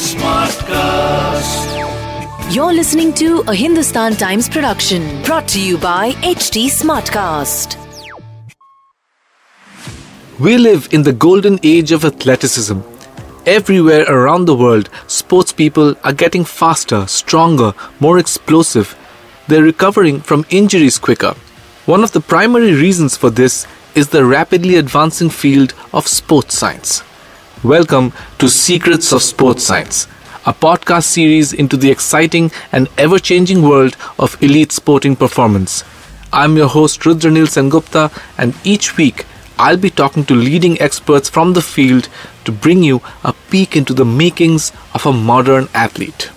Smartcast. You're listening to a Hindustan Times production brought to you by HT Smartcast. We live in the golden age of athleticism. Everywhere around the world, sports people are getting faster, stronger, more explosive. They're recovering from injuries quicker. One of the primary reasons for this is the rapidly advancing field of sports science. Welcome to Secrets of Sports Science, a podcast series into the exciting and ever changing world of elite sporting performance. I'm your host Rudranil Sengupta, and each week I'll be talking to leading experts from the field to bring you a peek into the makings of a modern athlete.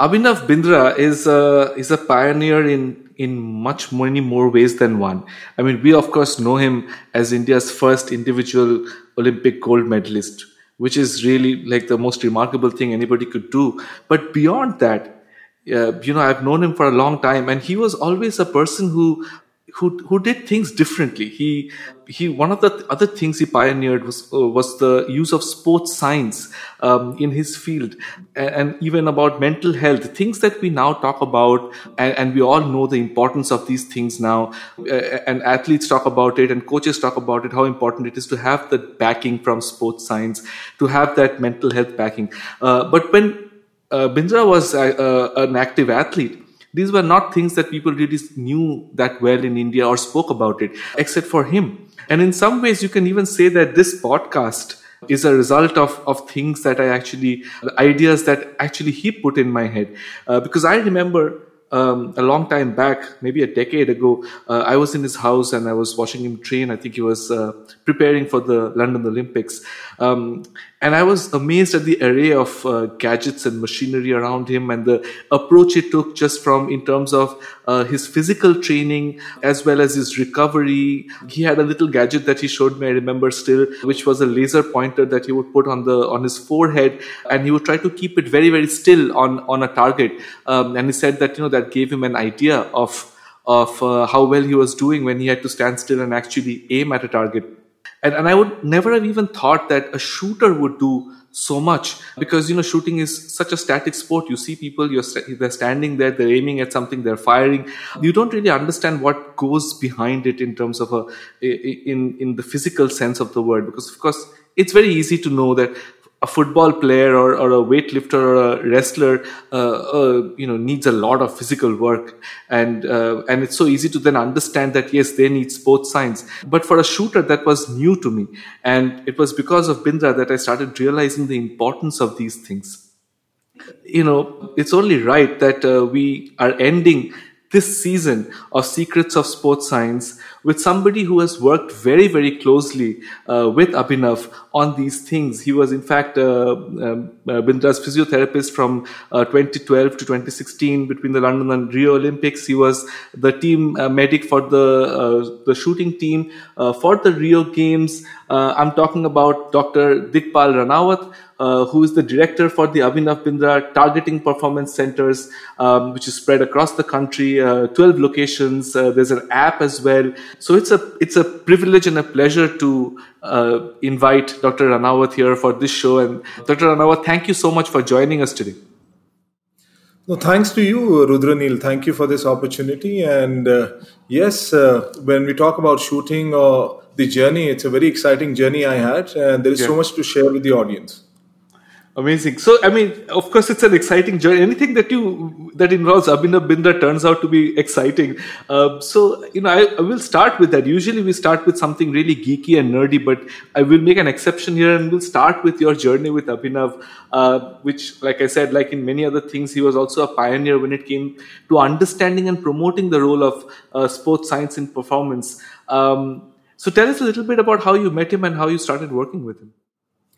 Abhinav Bindra is a, is a pioneer in in much many more ways than one. I mean, we of course know him as India's first individual Olympic gold medalist, which is really like the most remarkable thing anybody could do. But beyond that, uh, you know, I've known him for a long time, and he was always a person who who who did things differently. He he one of the other things he pioneered was uh, was the use of sports science um, in his field, and, and, even about mental health, things that we now talk about, and, and we all know the importance of these things now. Uh, and athletes talk about it, and coaches talk about it. How important it is to have the backing from sports science, to have that mental health backing. Uh, but when uh, Bindra was uh, an active athlete these were not things that people really knew that well in India or spoke about it, except for him. And in some ways, you can even say that this podcast is a result of, of things that I actually, ideas that actually he put in my head. Uh, because I remember um, a long time back, maybe a decade ago, uh, I was in his house and I was watching him train. I think he was uh, preparing for the London Olympics. Um, and I was amazed at the array of uh, gadgets and machinery around him and the approach he took just from in terms of uh, his physical training as well as his recovery. He had a little gadget that he showed me, I remember still, which was a laser pointer that he would put on the on his forehead and he would try to keep it very, very still on, on a target. Um, and he said that, you know, that gave him an idea of of uh, how well he was doing when he had to stand still and actually aim at a target and, and i would never have even thought that a shooter would do so much because you know shooting is such a static sport. You see people you're they're standing there they're aiming at something they're firing. You don't really understand what goes behind it in terms of a in in the physical sense of the word because of course it's very easy to know that a football player or, or a weightlifter or a wrestler uh, uh, you know needs a lot of physical work. And uh, and it's so easy to then understand that yes they need sports science. But for a shooter that was new to me. And it was because of bindra that i started realizing the importance of these things. You know it's only right that uh, we are ending this season of secrets of sports science with somebody who has worked very, very closely uh, with Abhinav on these things. He was, in fact, uh, um, uh, Bindra's physiotherapist from uh, 2012 to 2016 between the London and Rio Olympics. He was the team uh, medic for the uh, the shooting team for the Rio Games. I'm talking about Dr. Digpal Ranawat. Uh, who is the director for the Abhinav Bindra Targeting Performance Centers, um, which is spread across the country, uh, 12 locations. Uh, there's an app as well. So it's a it's a privilege and a pleasure to uh, invite Dr. Ranawat here for this show. And Dr. Ranawat, thank you so much for joining us today. No, thanks to you, Rudranil. Thank you for this opportunity. And uh, yes, uh, when we talk about shooting or the journey, it's a very exciting journey I had, and there is yeah. so much to share with the audience. Amazing. So, I mean, of course, it's an exciting journey. Anything that you that involves Abhinav Bindra turns out to be exciting. Uh, so, you know, I, I, will start with that. Usually, we start with something really geeky and nerdy, but I will make an exception here, and we'll start with your journey with Abhinav, uh, which, like I said, like in many other things, he was also a pioneer when it came to understanding and promoting the role of uh, sports science in performance. Um, so, tell us a little bit about how you met him and how you started working with him.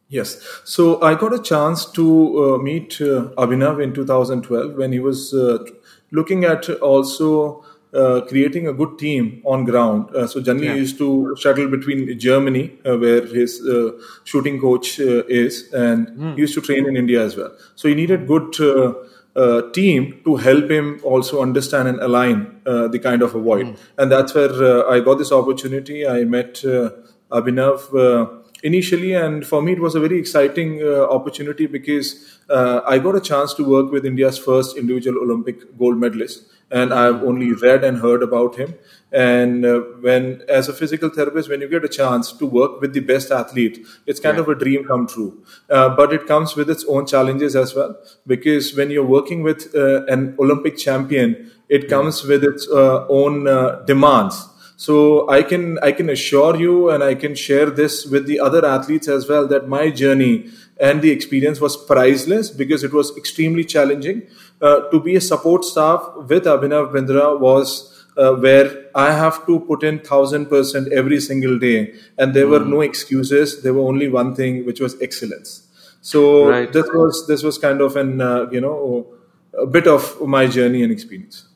Yes. So I got a chance to uh, meet uh, Abhinav in 2012 when he was uh, looking at also uh, creating a good team on ground. Uh, so Janni yeah. used to shuttle between Germany, uh, where his shooting coach is, and mm. he used to train in India as well. So he needed good team to help him also understand and align uh, the kind of avoid. Mm. And that's where uh, I got this opportunity. I met uh, Abhinav initially, and for me, it was a very exciting uh, opportunity because uh, I got a chance to work with India's first individual Olympic gold medalist, and I've only read and heard about him. And uh, when, as a physical therapist, when you get a chance to work with the best athlete, it's kind Yeah. of a dream come true. Uh, but it comes with its own challenges as well, because when you're working with uh, an Olympic champion, it comes with its uh, own uh, demands. So I can I can assure you, and I can share this with the other athletes as well, that my journey and the experience was priceless because it was extremely challenging. Uh, to be a support staff with Abhinav Bindra was uh, where I have to put in thousand percent every single day, and there were no excuses. There were only one thing, which was excellence. So Right. this was this was kind of an uh, you know a bit of my journey and experience.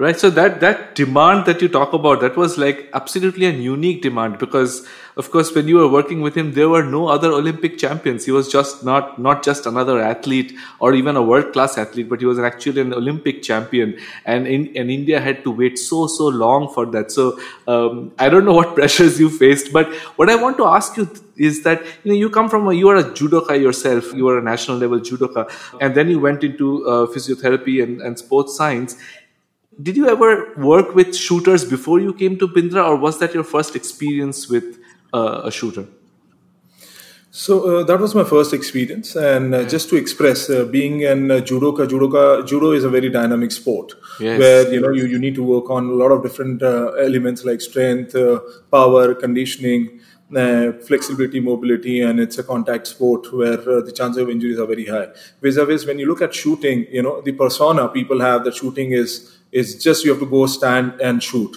Right. So that that demand that you talk about, that was like absolutely an unique demand because, of course, when you were working with him, there were no other Olympic champions. He was just not not just another athlete or even a world class athlete, but he was actually an Olympic champion. And in and India had to wait so so long for that. So um, I don't know what pressures you faced, but what I want to ask you is that you know you come from a you are a judoka yourself you are a national level judoka and then you went into uh, physiotherapy and, and sports science did you ever work with shooters before you came to Bindra, or was that your first experience with uh, a shooter? So uh, that was my first experience, and uh, just to express, uh, being an uh, judoka, judoka, judo is a very dynamic sport Yes. where you know you, you need to work on a lot of different uh, elements like strength, uh, power, conditioning, uh, flexibility, mobility, and it's a contact sport where uh, the chances of injuries are very high. Vis-a-vis, when you look at shooting, you know the persona people have that shooting is is just you have to go stand and shoot.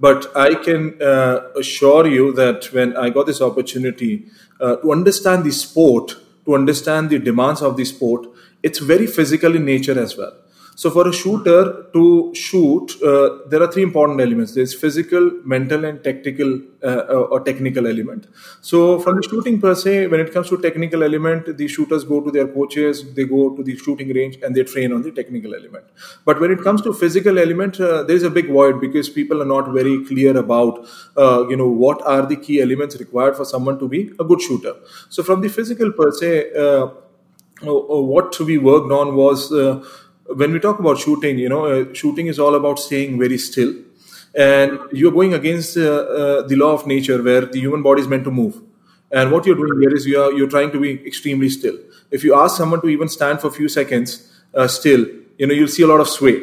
But I can uh, assure you that when I got this opportunity uh, to understand the sport, to understand the demands of the sport, it's very physical in nature as well. So for a shooter to shoot, uh, there are three important elements. There's physical, mental, and tactical uh, or technical element. So from the shooting per se, when it comes to technical element, the shooters go to their coaches, they go to the shooting range, and they train on the technical element. But when it comes to physical element, uh, there is a big void because people are not very clear about, uh, you know, what are the key elements required for someone to be a good shooter. So from the physical per se. Uh, uh, what we worked on was uh, when we talk about shooting, you know, uh, shooting is all about staying very still. And you're going against uh, uh, the law of nature where the human body is meant to move. And what you're doing here is you are, you're trying to be extremely still. If you ask someone to even stand for a few seconds uh, still, you know, you'll see a lot of sway.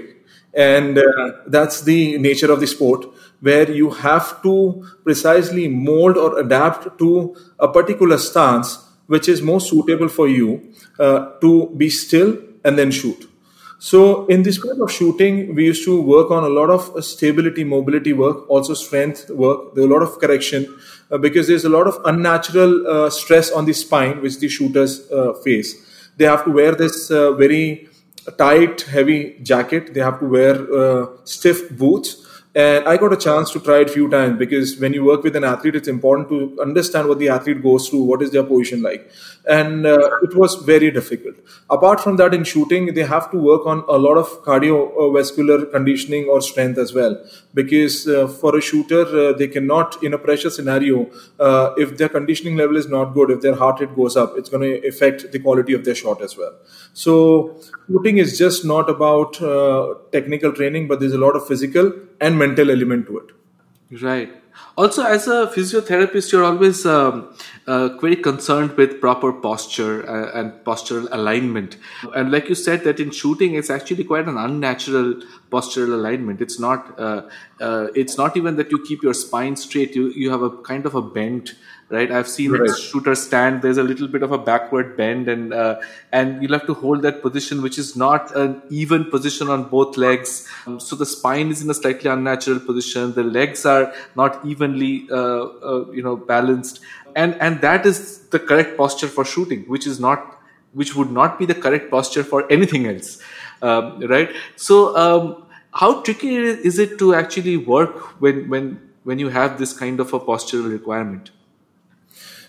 And uh, that's the nature of the sport where you have to precisely mold or adapt to a particular stance which is most suitable for you uh, to be still and then shoot. So, in this kind of shooting, we used to work on a lot of uh, stability, mobility work, also strength work. There a lot of correction uh, because there's a lot of unnatural uh, stress on the spine which the shooters uh, face. They have to wear this uh, very tight, heavy jacket. They have to wear uh, stiff boots. And I got a chance to try it a few times because when you work with an athlete, it's important to understand what the athlete goes through, what is their position like. And uh, it was very difficult. Apart from that, in shooting, they have to work on a lot of cardiovascular conditioning or strength as well. Because uh, for a shooter, uh, they cannot, in a pressure scenario, uh, if their conditioning level is not good, if their heart rate goes up, it's going to affect the quality of their shot as well. So, shooting is just not about uh, technical training, but there's a lot of physical and mental element to it. Right. Also, as a physiotherapist, you're always um, uh, very concerned with proper posture uh, and postural alignment. And like you said, that in shooting, it's actually quite an unnatural postural alignment. It's not. Uh, uh, it's not even that you keep your spine straight. You you have a kind of a bent. Right, I've seen Right. shooters stand. There's a little bit of a backward bend, and uh, and you'll have to hold that position, which is not an even position on both legs. Um, so the spine is in a slightly unnatural position. The legs are not evenly, uh, uh, you know, balanced, and and that is the correct posture for shooting, which is not, which would not be the correct posture for anything else, um, right? So um, how tricky is it to actually work when when when you have this kind of a postural requirement?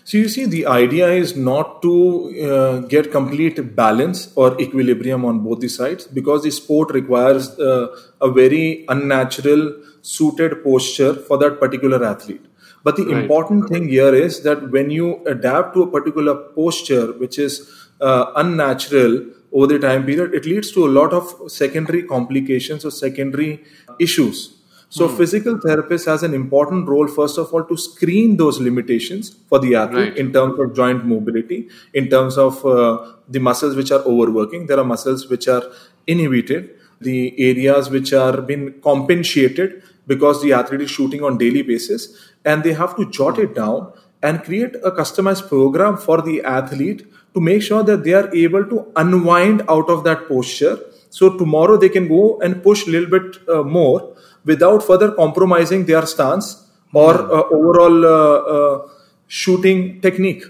So you see, the idea is not to uh, get complete balance or equilibrium on both the sides because the sport requires uh, a very unnatural suited posture for that particular athlete. But the Right. important thing here is that when you adapt to a particular posture, which is uh, unnatural over the time period, it leads to a lot of secondary complications or secondary issues. So, physical therapist has an important role, first of all, to screen those limitations for the athlete Right. in terms of joint mobility, in terms of uh, the muscles which are overworking. There are muscles which are inhibited, the areas which are being compensated because the athlete is shooting on daily basis, and they have to jot it down and create a customized program for the athlete to make sure that they are able to unwind out of that posture. So tomorrow they can go and push a little bit uh, more without further compromising their stance or uh, overall uh, uh, shooting technique.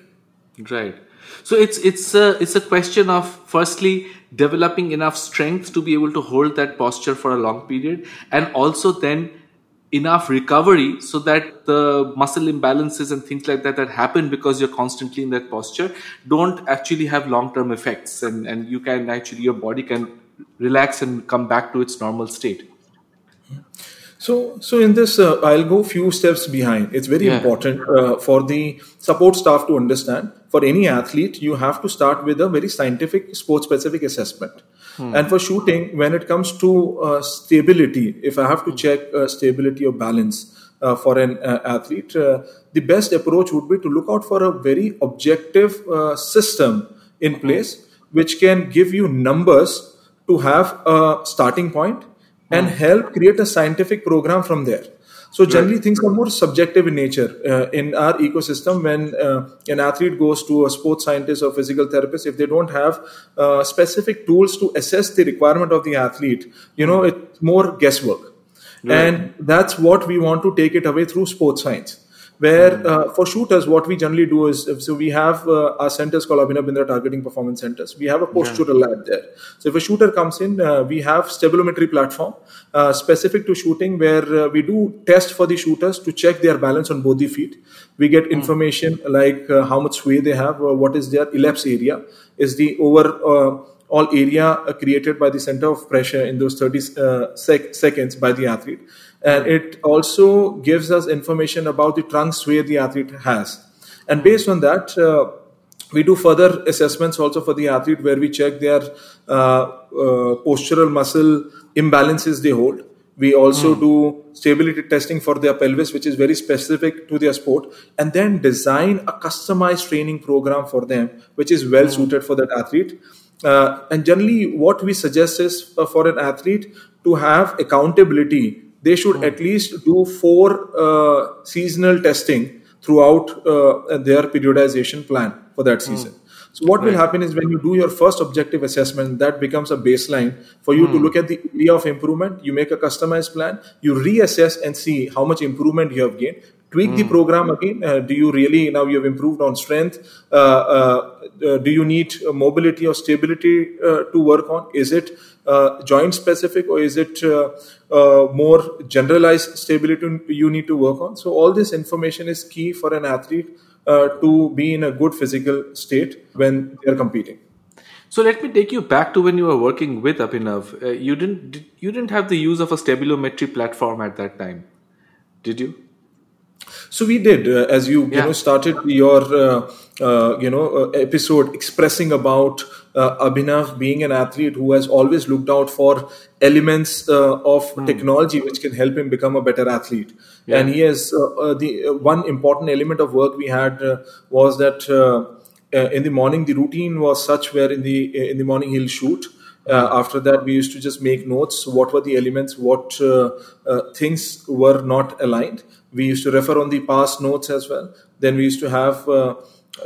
Right. So it's it's a it's a question of firstly developing enough strength to be able to hold that posture for a long period, and also then enough recovery so that the muscle imbalances and things like that that happen because you're constantly in that posture don't actually have long term effects, and and you can actually your body can relax and come back to its normal state. So, so in this, uh, I'll go few steps behind. It's very Yeah. important uh, for the support staff to understand. For any athlete, you have to start with a very scientific, sport-specific assessment. And for shooting, when it comes to uh, stability, if I have to check uh, stability or balance uh, for an uh, athlete, uh, the best approach would be to look out for a very objective uh, system in place, which can give you numbers to have a starting point and help create a scientific program from there. So generally, things are more subjective in nature. Uh, in our ecosystem, when uh, an athlete goes to a sports scientist or physical therapist, if they don't have uh, specific tools to assess the requirement of the athlete, you know, it's more guesswork. And that's what we want to take it away through sports science. Where uh, for shooters, what we generally do is so we have uh, our centers called Abhinav Bindra Targeting Performance Centers. We have a postural lab there. So if a shooter comes in, uh, we have stabilometry platform uh, specific to shooting where uh, we do test for the shooters to check their balance on both the feet. We get information like uh, how much sway they have, what is their ellipse area, is the over uh, all area created by the center of pressure in those 30 uh, sec- seconds by the athlete. And it also gives us information about the trunk sway the athlete has. And based on that, uh, we do further assessments also for the athlete where we check their uh, uh, postural muscle imbalances they hold. We also do stability testing for their pelvis, which is very specific to their sport, and then design a customized training program for them, which is well suited for that athlete. Uh, and generally, what we suggest is uh, for an athlete to have accountability, they should at least do four uh, seasonal testing throughout uh, their periodization plan for that season. So what will happen is when you do your first objective assessment, that becomes a baseline for you to look at the area of improvement. You make a customized plan, you reassess and see how much improvement you have gained. Tweak the program again. Uh, do you really now you have improved on strength? Uh, uh, uh, do you need uh, mobility or stability uh, to work on? Is it uh, joint specific or is it uh, uh, more generalized stability you need to work on? So all this information is key for an athlete uh, to be in a good physical state when they are competing. So let me take you back to when you were working with Abhinav. Uh, you didn't you didn't have the use of a stabilometry platform at that time, did you? So we did, uh, as you you know started your uh, uh, you know uh, episode expressing about uh, Abhinav being an athlete who has always looked out for elements uh, of technology which can help him become a better athlete. Yeah. And he has the uh, one important element of work we had uh, was that uh, uh, in the morning the routine was such where in the in the morning he'll shoot. Uh, after that, we used to just make notes. What were the elements? What uh, uh, things were not aligned? We used to refer on the past notes as well. Then we used to have uh,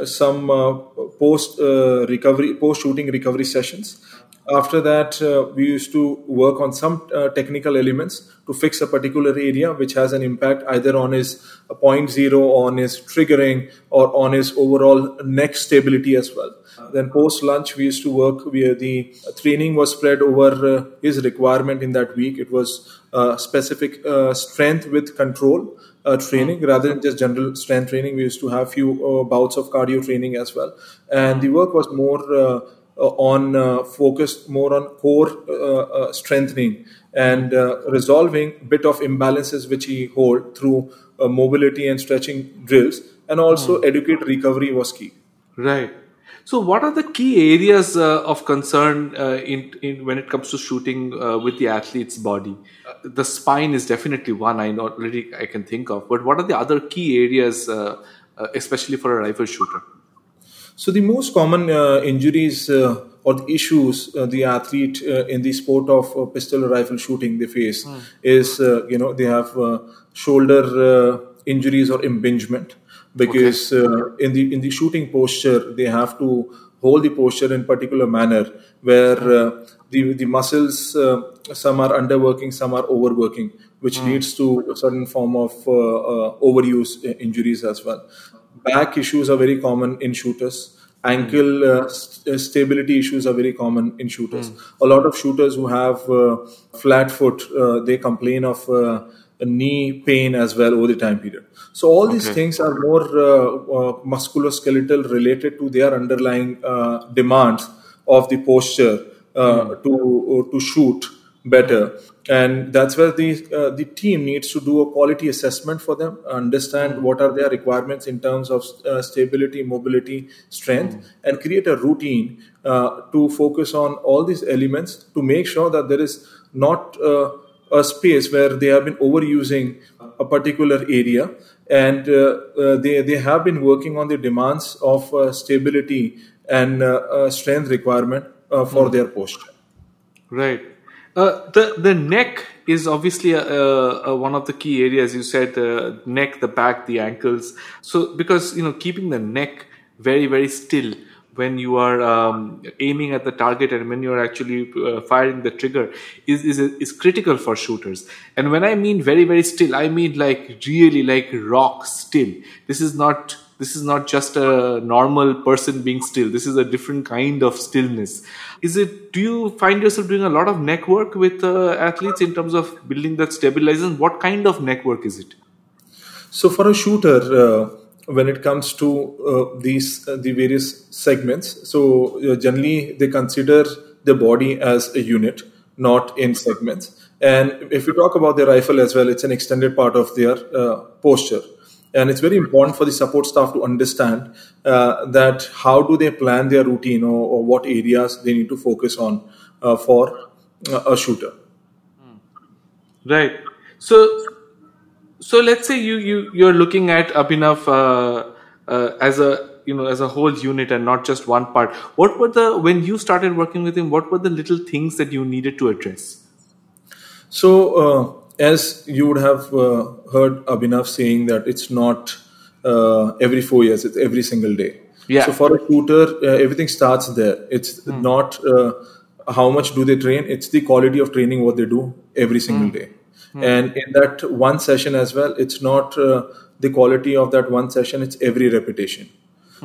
some uh, post uh, recovery, post shooting recovery sessions. After that, uh, we used to work on some uh, technical elements to fix a particular area which has an impact either on his uh, point zero, on his triggering, or on his overall neck stability as well. Then post lunch, we used to work where the training was spread over uh, his requirement in that week. It was uh, specific uh, strength with control uh, training rather than just general strength training. We used to have few uh, bouts of cardio training as well, and the work was more uh, uh, on uh, focused more on core uh, uh, strengthening and uh, resolving bit of imbalances which he hold through uh, mobility and stretching drills, and also Hmm. educate recovery was key. Right. So, what are the key areas uh, of concern uh, in, in when it comes to shooting uh, with the athlete's body? Uh, the spine is definitely one I already I can think of, but what are the other key areas, uh, uh, especially for a rifle shooter? So the most common uh, injuries uh, or the issues uh, the athlete uh, in the sport of uh, pistol or rifle shooting they face is uh, you know they have uh, shoulder uh, injuries or impingement. Because uh, in the in the shooting posture they have to hold the posture in particular manner where uh, the the muscles uh, some are underworking some are overworking which leads to a certain form of overuse injuries as well back issues are very common in shooters. Ankle uh, st- uh, stability issues are very common in shooters. A lot of shooters who have uh, flat foot uh, they complain of uh, a knee pain as well over the time period. So all these things are more uh, uh, musculoskeletal related to their underlying uh, demands of the posture uh, to uh, to shoot better. And that's where the uh, the team needs to do a quality assessment for them understand what are their requirements in terms of uh, stability mobility strength and create a routine uh, to focus on all these elements to make sure that there is not uh, a space where they have been overusing a particular area. And uh, uh, they, they have been working on the demands of uh, stability and strength requirement uh, for their posture. Right. Uh, the the neck is obviously a, a, a one of the key areas. You said uh, neck, the back, the ankles. So because you know keeping the neck very very still when you are um, aiming at the target and when you are actually uh, firing the trigger is, is is critical for shooters. And when I mean very very still, I mean like really like rock still. This is not this is not just a normal person being still this is a different kind of stillness is it do you find yourself doing a lot of neck work with uh, athletes in terms of building that stabilization what kind of neck work is it So for a shooter, uh, when it comes to uh, these uh, the various segments, so uh, generally they consider the body as a unit, not in segments. And if we talk about the rifle as well, it's an extended part of their uh, posture. And it's very important for the support staff to understand uh, that how do they plan their routine or, or what areas they need to focus on uh, for uh, a shooter. right. So so let's say you you you're looking at abhinav uh, uh, as a you know as a whole unit and not just one part. What were the when you started working with him what were the little things that you needed to address? So, uh, as you would have uh, heard Abhinav saying that it's not uh, every four years, it's every single day. Yeah. So, for a shooter, uh, everything starts there. It's not uh, how much do they train, it's the quality of training what they do every single day. And in that one session as well, it's not uh, the quality of that one session, it's every repetition.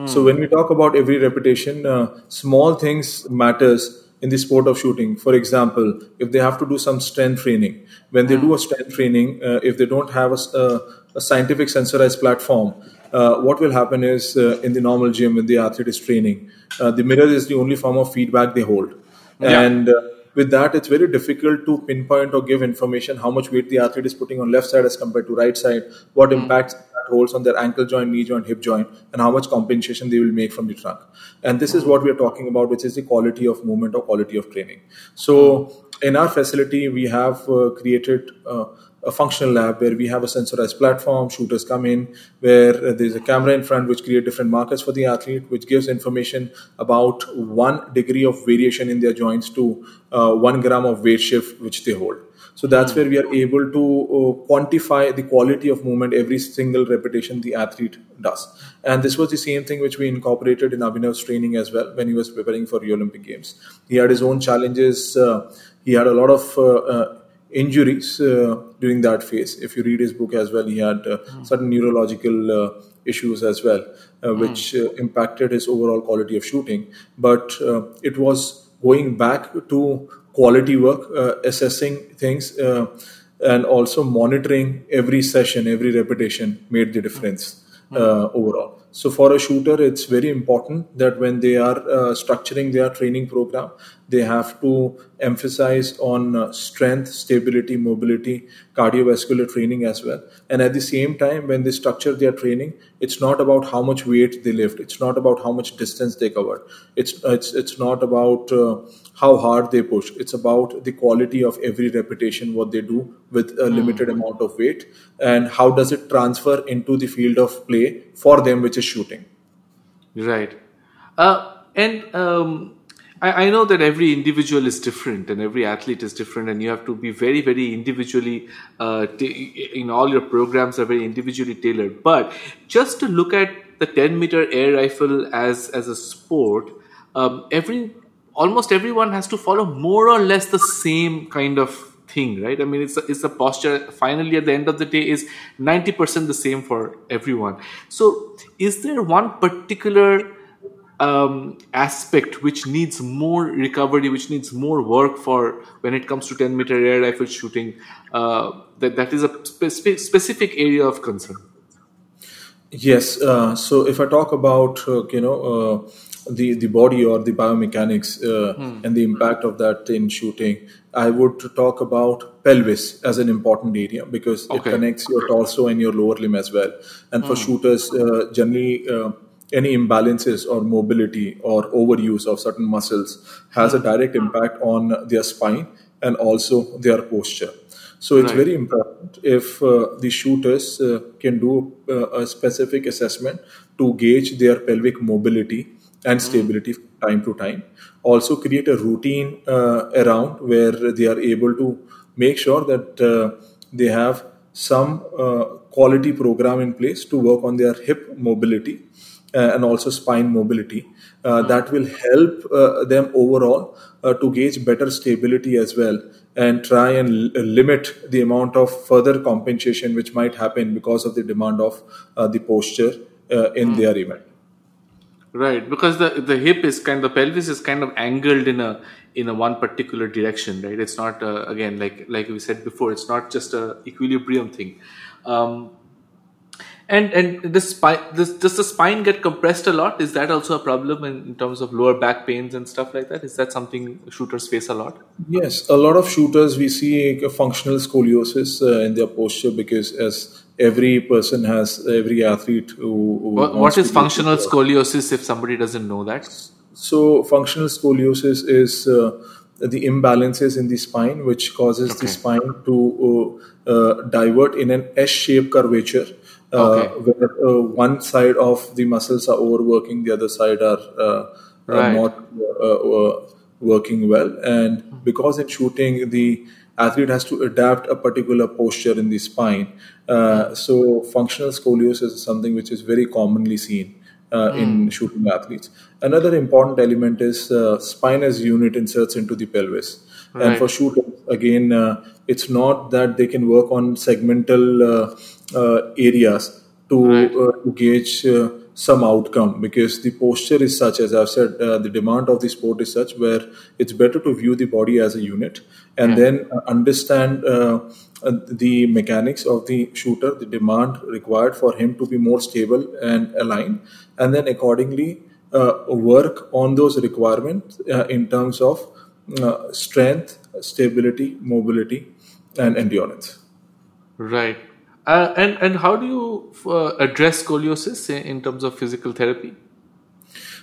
So when we talk about every repetition, uh, small things matters in the sport of shooting. For example, if they have to do some strength training, when they do a strength training, uh, if they don't have a, s- uh, a scientific sensorized platform, uh, what will happen is uh, in the normal gym when the athlete is training, uh, the mirror is the only form of feedback they hold, and uh, with that, it's very difficult to pinpoint or give information how much weight the athlete is putting on left side as compared to right side, what impacts that holds on their ankle joint, knee joint, hip joint, and how much compensation they will make from the trunk. And this is what we are talking about, which is the quality of movement or quality of training. So, in our facility, we have uh, created uh, a functional lab where we have a sensorized platform. Shooters come in where uh, there's a camera in front which create different markers for the athlete, which gives information about one degree of variation in their joints to uh, one gram of weight shift which they hold. So that's where we are able to uh, quantify the quality of movement every single repetition the athlete does. And this was the same thing which we incorporated in Abhinav's training as well when he was preparing for the Olympic Games. He had his own challenges. Uh, he had a lot of uh, uh, injuries uh, during that phase. If you read his book as well, he had uh, certain neurological uh, issues as well, uh, which uh, impacted his overall quality of shooting. But uh, it was going back to quality work, uh, assessing things, uh, and also monitoring every session, every repetition made the difference uh, overall. So for a shooter, it's very important that when they are uh, structuring their training program, they have to emphasize on uh, strength, stability, mobility, cardiovascular training as well. And at the same time, when they structure their training, it's not about how much weight they lift. It's not about how much distance they cover. It's it's it's not about uh, how hard they push. It's about the quality of every repetition, what they do with a limited amount of weight, and how does it transfer into the field of play for them, which is shooting. Right. Uh, and um, I, I, know that every individual is different and every athlete is different, and you have to be very, very individually, uh, t- in all your programs are very individually tailored. But just to look at the 10 meter air rifle as, as a sport, um, every almost everyone has to follow more or less the same kind of thing right i mean it's a, it's a posture finally at the end of the day is 90% the same for everyone so is there one particular um, aspect which needs more recovery, which needs more work for when it comes to 10 meter air rifle shooting, uh, that, that is a spe- specific area of concern. Yes. Uh, so if I talk about, uh, you know, uh, the, the body or the biomechanics hmm. and the impact of that in shooting, I would talk about pelvis as an important area because okay. it connects your torso and your lower limb as well. And for hmm. shooters, uh, generally, uh, any imbalances or mobility or overuse of certain muscles has a direct impact on their spine and also their posture. So it's right. very important if uh, the shooters uh, can do uh, a specific assessment to gauge their pelvic mobility and stability from time to time. Also, create a routine uh, around where they are able to make sure that uh, they have some uh, quality program in place to work on their hip mobility and also spine mobility. Uh, that will help uh, them overall to gauge better stability as well and try and limit the amount of further compensation which might happen because of the demand of the posture in mm. their event. Right, because the the hip is kind, the pelvis is kind of angled in a in a one particular direction, right? It's not uh, again like like we said before, it's not just a equilibrium thing. Um, and and the spine, this, does the spine get compressed a lot? Is that also a problem in, in, terms of lower back pains and stuff like that? Is that something shooters face a lot? Yes, a lot of shooters we see a functional scoliosis uh, in their posture because as every person has, every athlete who. who what, what is functional scoliosis if somebody doesn't know that? So functional scoliosis is. Uh, the imbalances in the spine, which causes okay. the spine to uh, uh, divert in an S-shaped curvature okay. Uh, where uh, one side of the muscles are overworking, the other side are, uh, right. not working well. And because in shooting, the athlete has to adapt a particular posture in the spine. Uh, so functional scoliosis is something which is very commonly seen uh, mm. in shooting athletes. Another important element is uh, spine as unit inserts into the pelvis. Right. And for shooters, again, it's not that they can work on segmental uh, areas to, right. Uh, to gauge uh, some outcome because the posture is such as i've said uh, the demand of the sport is such where it's better to view the body as a unit and yeah. then understand uh, the mechanics of the shooter the demand required for him to be more stable and aligned and then accordingly uh, work on those requirements in terms of strength stability mobility and endurance right uh, and and how do you uh, address scoliosis in, terms of physical therapy?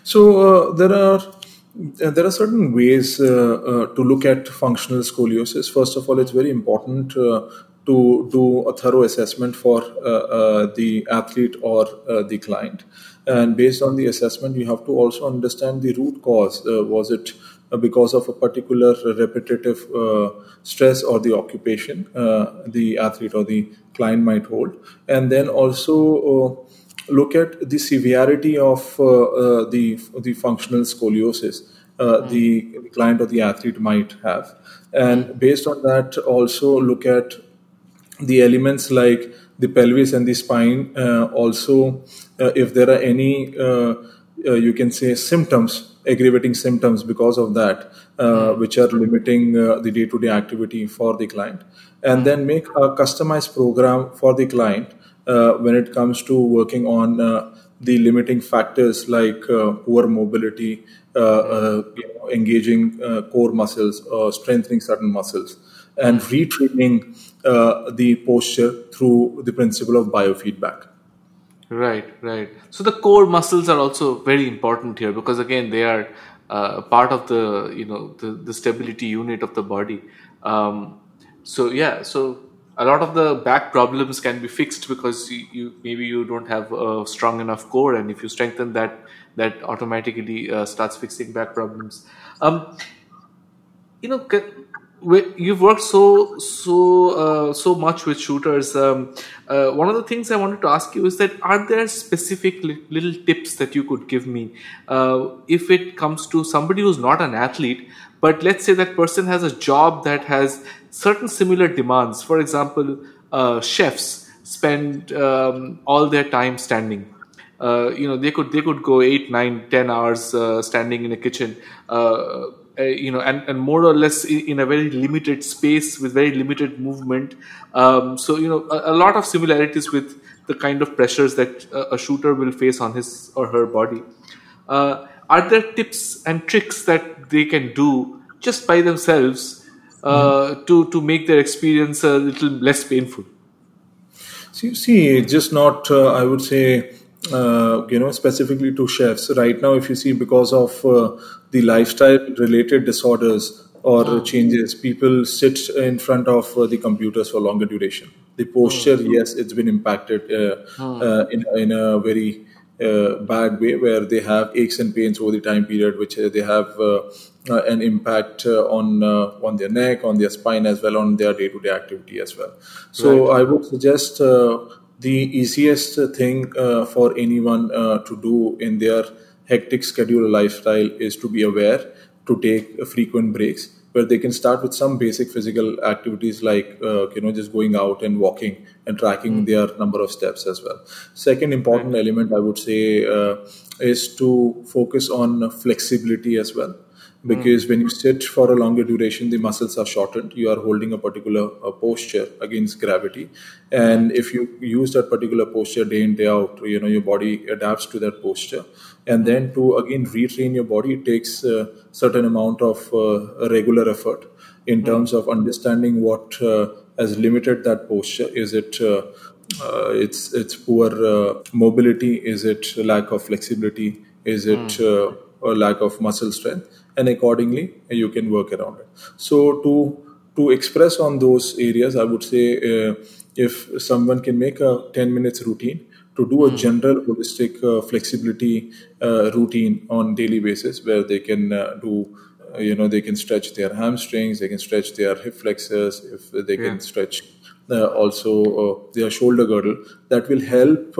So uh, there are uh, there are certain ways uh, uh, to look at functional scoliosis. First of all, it's very important to do a thorough assessment for the athlete or the client, and based on the assessment, you have to also understand the root cause. was it Uh, because of a particular repetitive uh, stress or the occupation uh, the athlete or the client might hold, and then also uh, look at the severity of uh, uh, the the functional scoliosis mm. the client or the athlete might have, and hmm. based on that, also look at the elements like the pelvis and the spine. also, if there are any you can say symptoms aggravating symptoms because of that, uh, hmm. which are limiting uh, the day to day activity for the client. And then make a customized program for the client uh, when it comes to working on uh, the limiting factors like uh, poor mobility, uh, uh, you know, engaging core muscles, strengthening certain muscles, and retraining the posture through the principle of biofeedback. Right, right. So the core muscles are also very important here because again they are uh, part of the you know the, the stability unit of the body. Um, so yeah, so a lot of the back problems can be fixed because you, you, maybe you don't have a strong enough core, and if you strengthen that, that automatically uh, starts fixing back problems. Um, you know, you've worked so so uh, so much with shooters. Um, uh, one of the things I wanted to ask you is that are there specific li- little tips that you could give me uh, if it comes to somebody who's not an athlete, but let's say that person has a job that has certain similar demands. For example, uh, chefs spend um, all their time standing. Uh, you know, they could they could go eight, nine, ten hours uh, standing in a kitchen uh, you know, and, and more or less in a very limited space with very limited movement. Um, so, you know, a, a, lot of similarities with the kind of pressures that a, a shooter will face on his or her body. Uh, are there tips and tricks that they can do just by themselves uh, mm. to, to make their experience a little less painful? So, you see, just not, uh, I would say, uh, you know, specifically to chefs. Right now, if you see, because of uh, the lifestyle related disorders or mm. changes, people sit in front of uh, the computers for longer duration. The posture, mm. yes, it's been impacted mm. in, in a very uh, bad way where they have aches and pains over the time period, which uh, they have uh, an impact on on their neck, on their spine as well, on their day to day activity as well. So right. I would suggest the easiest thing uh, for anyone uh, to do in their hectic schedule lifestyle is to be aware to take frequent breaks where they can start with some basic physical activities like uh, you know just going out and walking and tracking mm. their number of steps as well second important right. element i would say uh, is to focus on flexibility as well because mm. when you sit for a longer duration the muscles are shortened you are holding a particular uh, posture against gravity and if you use that particular posture day in day out you know your body adapts to that posture and then to again retrain your body it takes a certain amount of uh, regular effort in mm. terms of understanding what uh, has limited that posture is it uh, uh, it's it's poor uh, mobility is it lack of flexibility is it mm. a lack of muscle strength and accordingly you can work around it so to to express on those areas i would say uh, if someone can make a 10 minutes routine to do a hmm. general holistic uh, flexibility uh, routine on daily basis where they can uh, do uh, you know they can stretch their hamstrings they can stretch their hip flexors if they yeah. can stretch uh, also their shoulder girdle that will help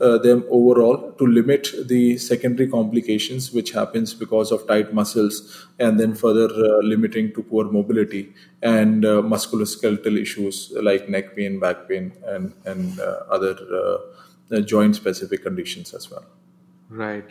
uh, them overall to limit the secondary complications which happens because of tight muscles and then further uh, limiting to poor mobility and uh, musculoskeletal issues like neck pain back pain and and uh, other uh, joint specific conditions as well. Right.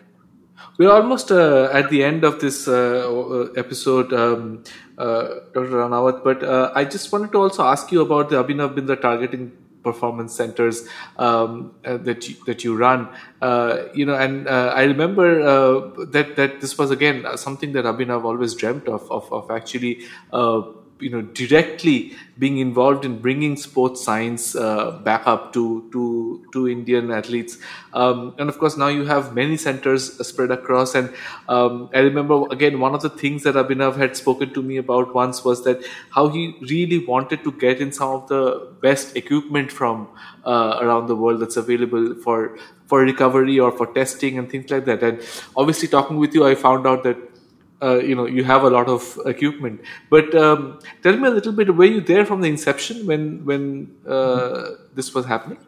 We're almost uh, at the end of this episode um, dr ranawat but i just wanted to also ask you about the abhinav bindra targeting performance centers um, uh, that you, that you run. Uh, you know, and uh, I remember uh, that that this was again something that Abhinav always dreamt of of, of actually uh, you know directly being involved in bringing sports science uh, back up to to to Indian athletes, um, and of course now you have many centers spread across. And um, I remember again one of the things that Abhinav had spoken to me about once was that how he really wanted to get in some of the best equipment from uh, around the world that's available for for recovery or for testing and things like that. And obviously, talking with you, I found out that uh, you know you have a lot of equipment but um, tell me a little bit were you there from the inception when when uh, this was happening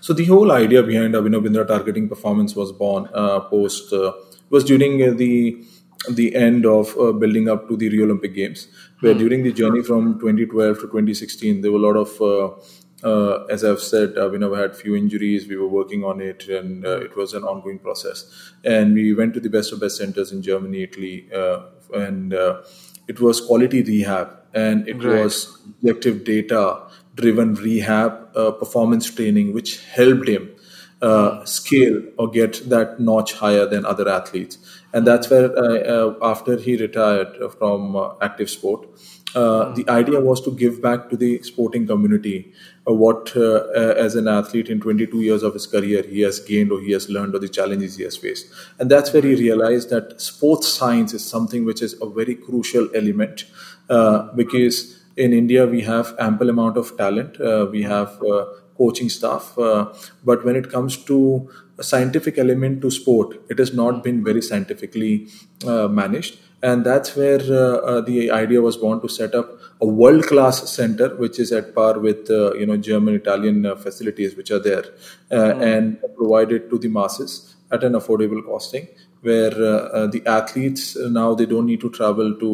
so the whole idea behind Abhinav Bindra targeting performance was born uh, post uh, was during uh, the the end of uh, building up to the Rio Olympic Games, where hmm. during the journey from 2012 to 2016, there were a lot of uh, as I've said, uh, we never had few injuries. We were working on it, and uh, it was an ongoing process. And we went to the best of best centers in Germany, Italy, uh, and uh, it was quality rehab, and it right. was objective data driven rehab uh, performance training, which helped him uh, scale or get that notch higher than other athletes. And that's where, after he retired from uh, active sport, uh, the idea was to give back to the sporting community uh, what, uh, as an athlete in 22 years of his career, he has gained or he has learned or the challenges he has faced. And that's where he realized that sports science is something which is a very crucial element because in India we have ample amount of talent. we have coaching staff. Uh, but when it comes to a scientific element to sport, it has not been very scientifically uh, managed and that's where uh, uh, the idea was born to set up a world class center which is at par with uh, you know german italian uh, facilities which are there mm. and provided to the masses at an affordable costing where uh, the athletes now they don't need to travel to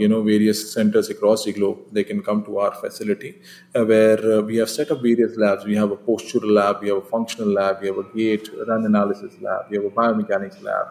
you know various centers across the globe they can come to our facility where we have set up various labs we have a postural lab we have a functional lab we have a gait run analysis lab we have a biomechanics lab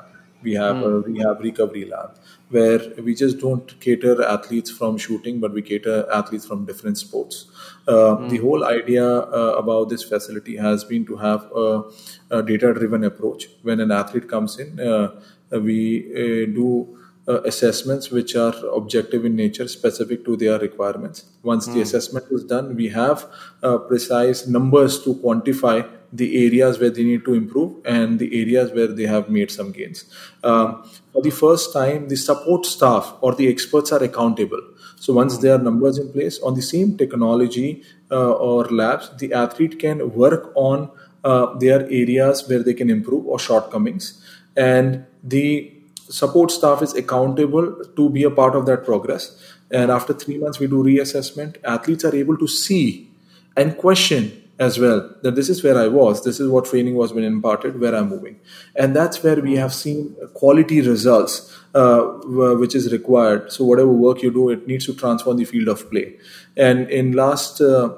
we have mm. a rehab recovery lab where we just don't cater athletes from shooting, but we cater athletes from different sports. Uh, mm. The whole idea uh, about this facility has been to have a, a data driven approach. When an athlete comes in, uh, we uh, do uh, assessments which are objective in nature, specific to their requirements. Once mm. the hmm. assessment is done, we have uh, precise numbers to quantify the areas where they need to improve and the areas where they have made some gains. Um, for the first time, the support staff or the experts are accountable. So once there are numbers in place on the same technology uh, or labs, the athlete can work on uh, their areas where they can improve or shortcomings, and the support staff is accountable to be a part of that progress. And after three months, we do reassessment. Athletes are able to see and question as well that this is where I was, this is what training was being imparted, where I'm moving, and that's where we have seen quality results, uh, which is required. So whatever work you do, it needs to transform the field of play. And in last uh,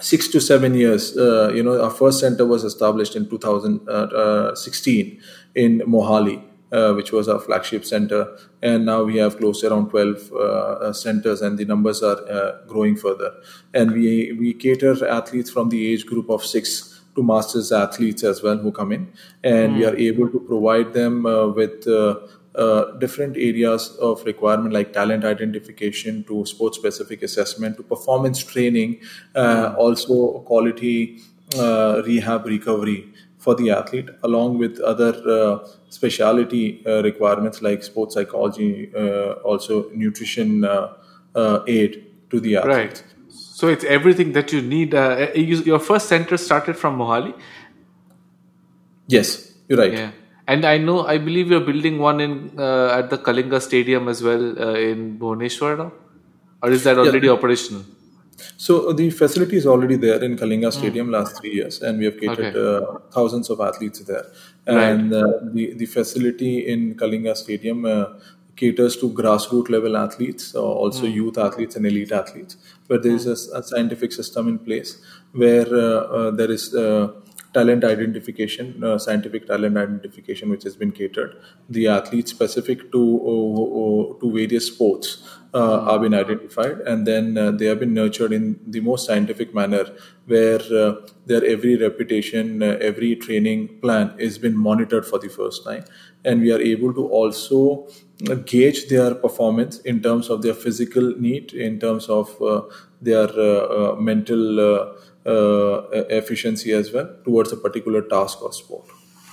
six to seven years, uh, you know, our first center was established in 2016 uh, uh, in Mohali uh, which was our flagship center. And now we have close around 12 uh, uh, centers, and the numbers are uh, growing further. And we, we cater athletes from the age group of six to masters athletes as well who come in. And mm. we are hmm. able to provide them uh, with uh, different areas of requirement like talent identification to sports specific assessment to performance training, uh, hmm. also quality uh, rehab recovery for the athlete, along with other uh, specialty uh, requirements like sports psychology, uh, also nutrition uh, uh, aid to the athlete. Right. So it's everything that you need. Uh, you, your first center started from Mohali. Yes, you're right. Yeah. And I know, I believe you're building one in at the Kalinga Stadium as well in Bhubaneswar now, or is that already yeah. operational? So the facility is already there in Kalinga Stadium mm. last three years, and we have catered okay. uh, thousands of athletes there. And right. uh, the the facility in Kalinga Stadium uh, caters to grassroots level athletes, uh, also mm. youth athletes and elite athletes, where there is mm. a, a, scientific system in place where uh, uh, there is talent identification, uh, scientific talent identification, which has been catered. The athletes specific to uh, to various sports uh, have been identified, and then uh, they have been nurtured in the most scientific manner, where uh, their every reputation, uh, every training plan is been monitored for the first time, and we are able to also gauge their performance in terms of their physical need, in terms of their mental uh, efficiency as well towards a particular task or sport.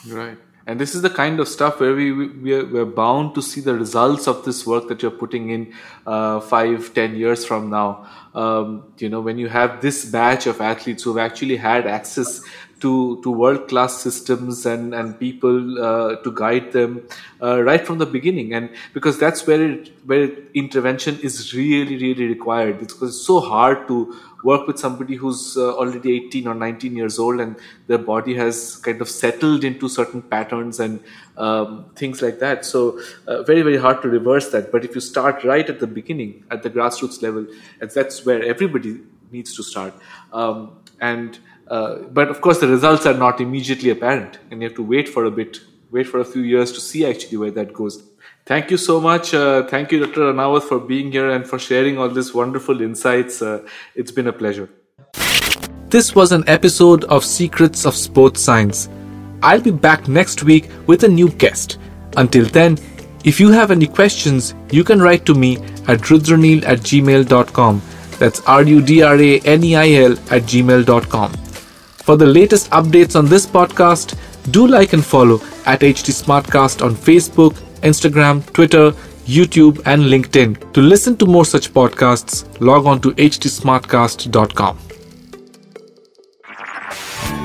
Right. And this is the kind of stuff where we, we are, we're bound to see the results of this work that you're putting in uh, five, ten years from now. Um, you know, when you have this batch of athletes who've actually had access to, to world class systems and, and people uh, to guide them uh, right from the beginning. And because that's where it, where intervention is really, really required. It's because it's so hard to work with somebody who's uh, already 18 or 19 years old and their body has kind of settled into certain patterns and um, things like that. So, uh, very, very hard to reverse that. But if you start right at the beginning, at the grassroots level, and that's where everybody needs to start. Um, and uh, but of course, the results are not immediately apparent, and you have to wait for a bit, wait for a few years to see actually where that goes. Thank you so much. Uh, thank you, Dr. Ranawat, for being here and for sharing all these wonderful insights. Uh, it's been a pleasure. This was an episode of Secrets of Sports Science. I'll be back next week with a new guest. Until then, if you have any questions, you can write to me at rudraneil at gmail.com. That's R U D R A N E I L at gmail.com. For the latest updates on this podcast, do like and follow at HT Smartcast on Facebook, Instagram, Twitter, YouTube, and LinkedIn. To listen to more such podcasts, log on to htsmartcast.com.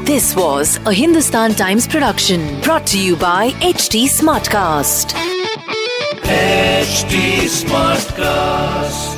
This was a Hindustan Times production brought to you by HT Smartcast. HT Smartcast.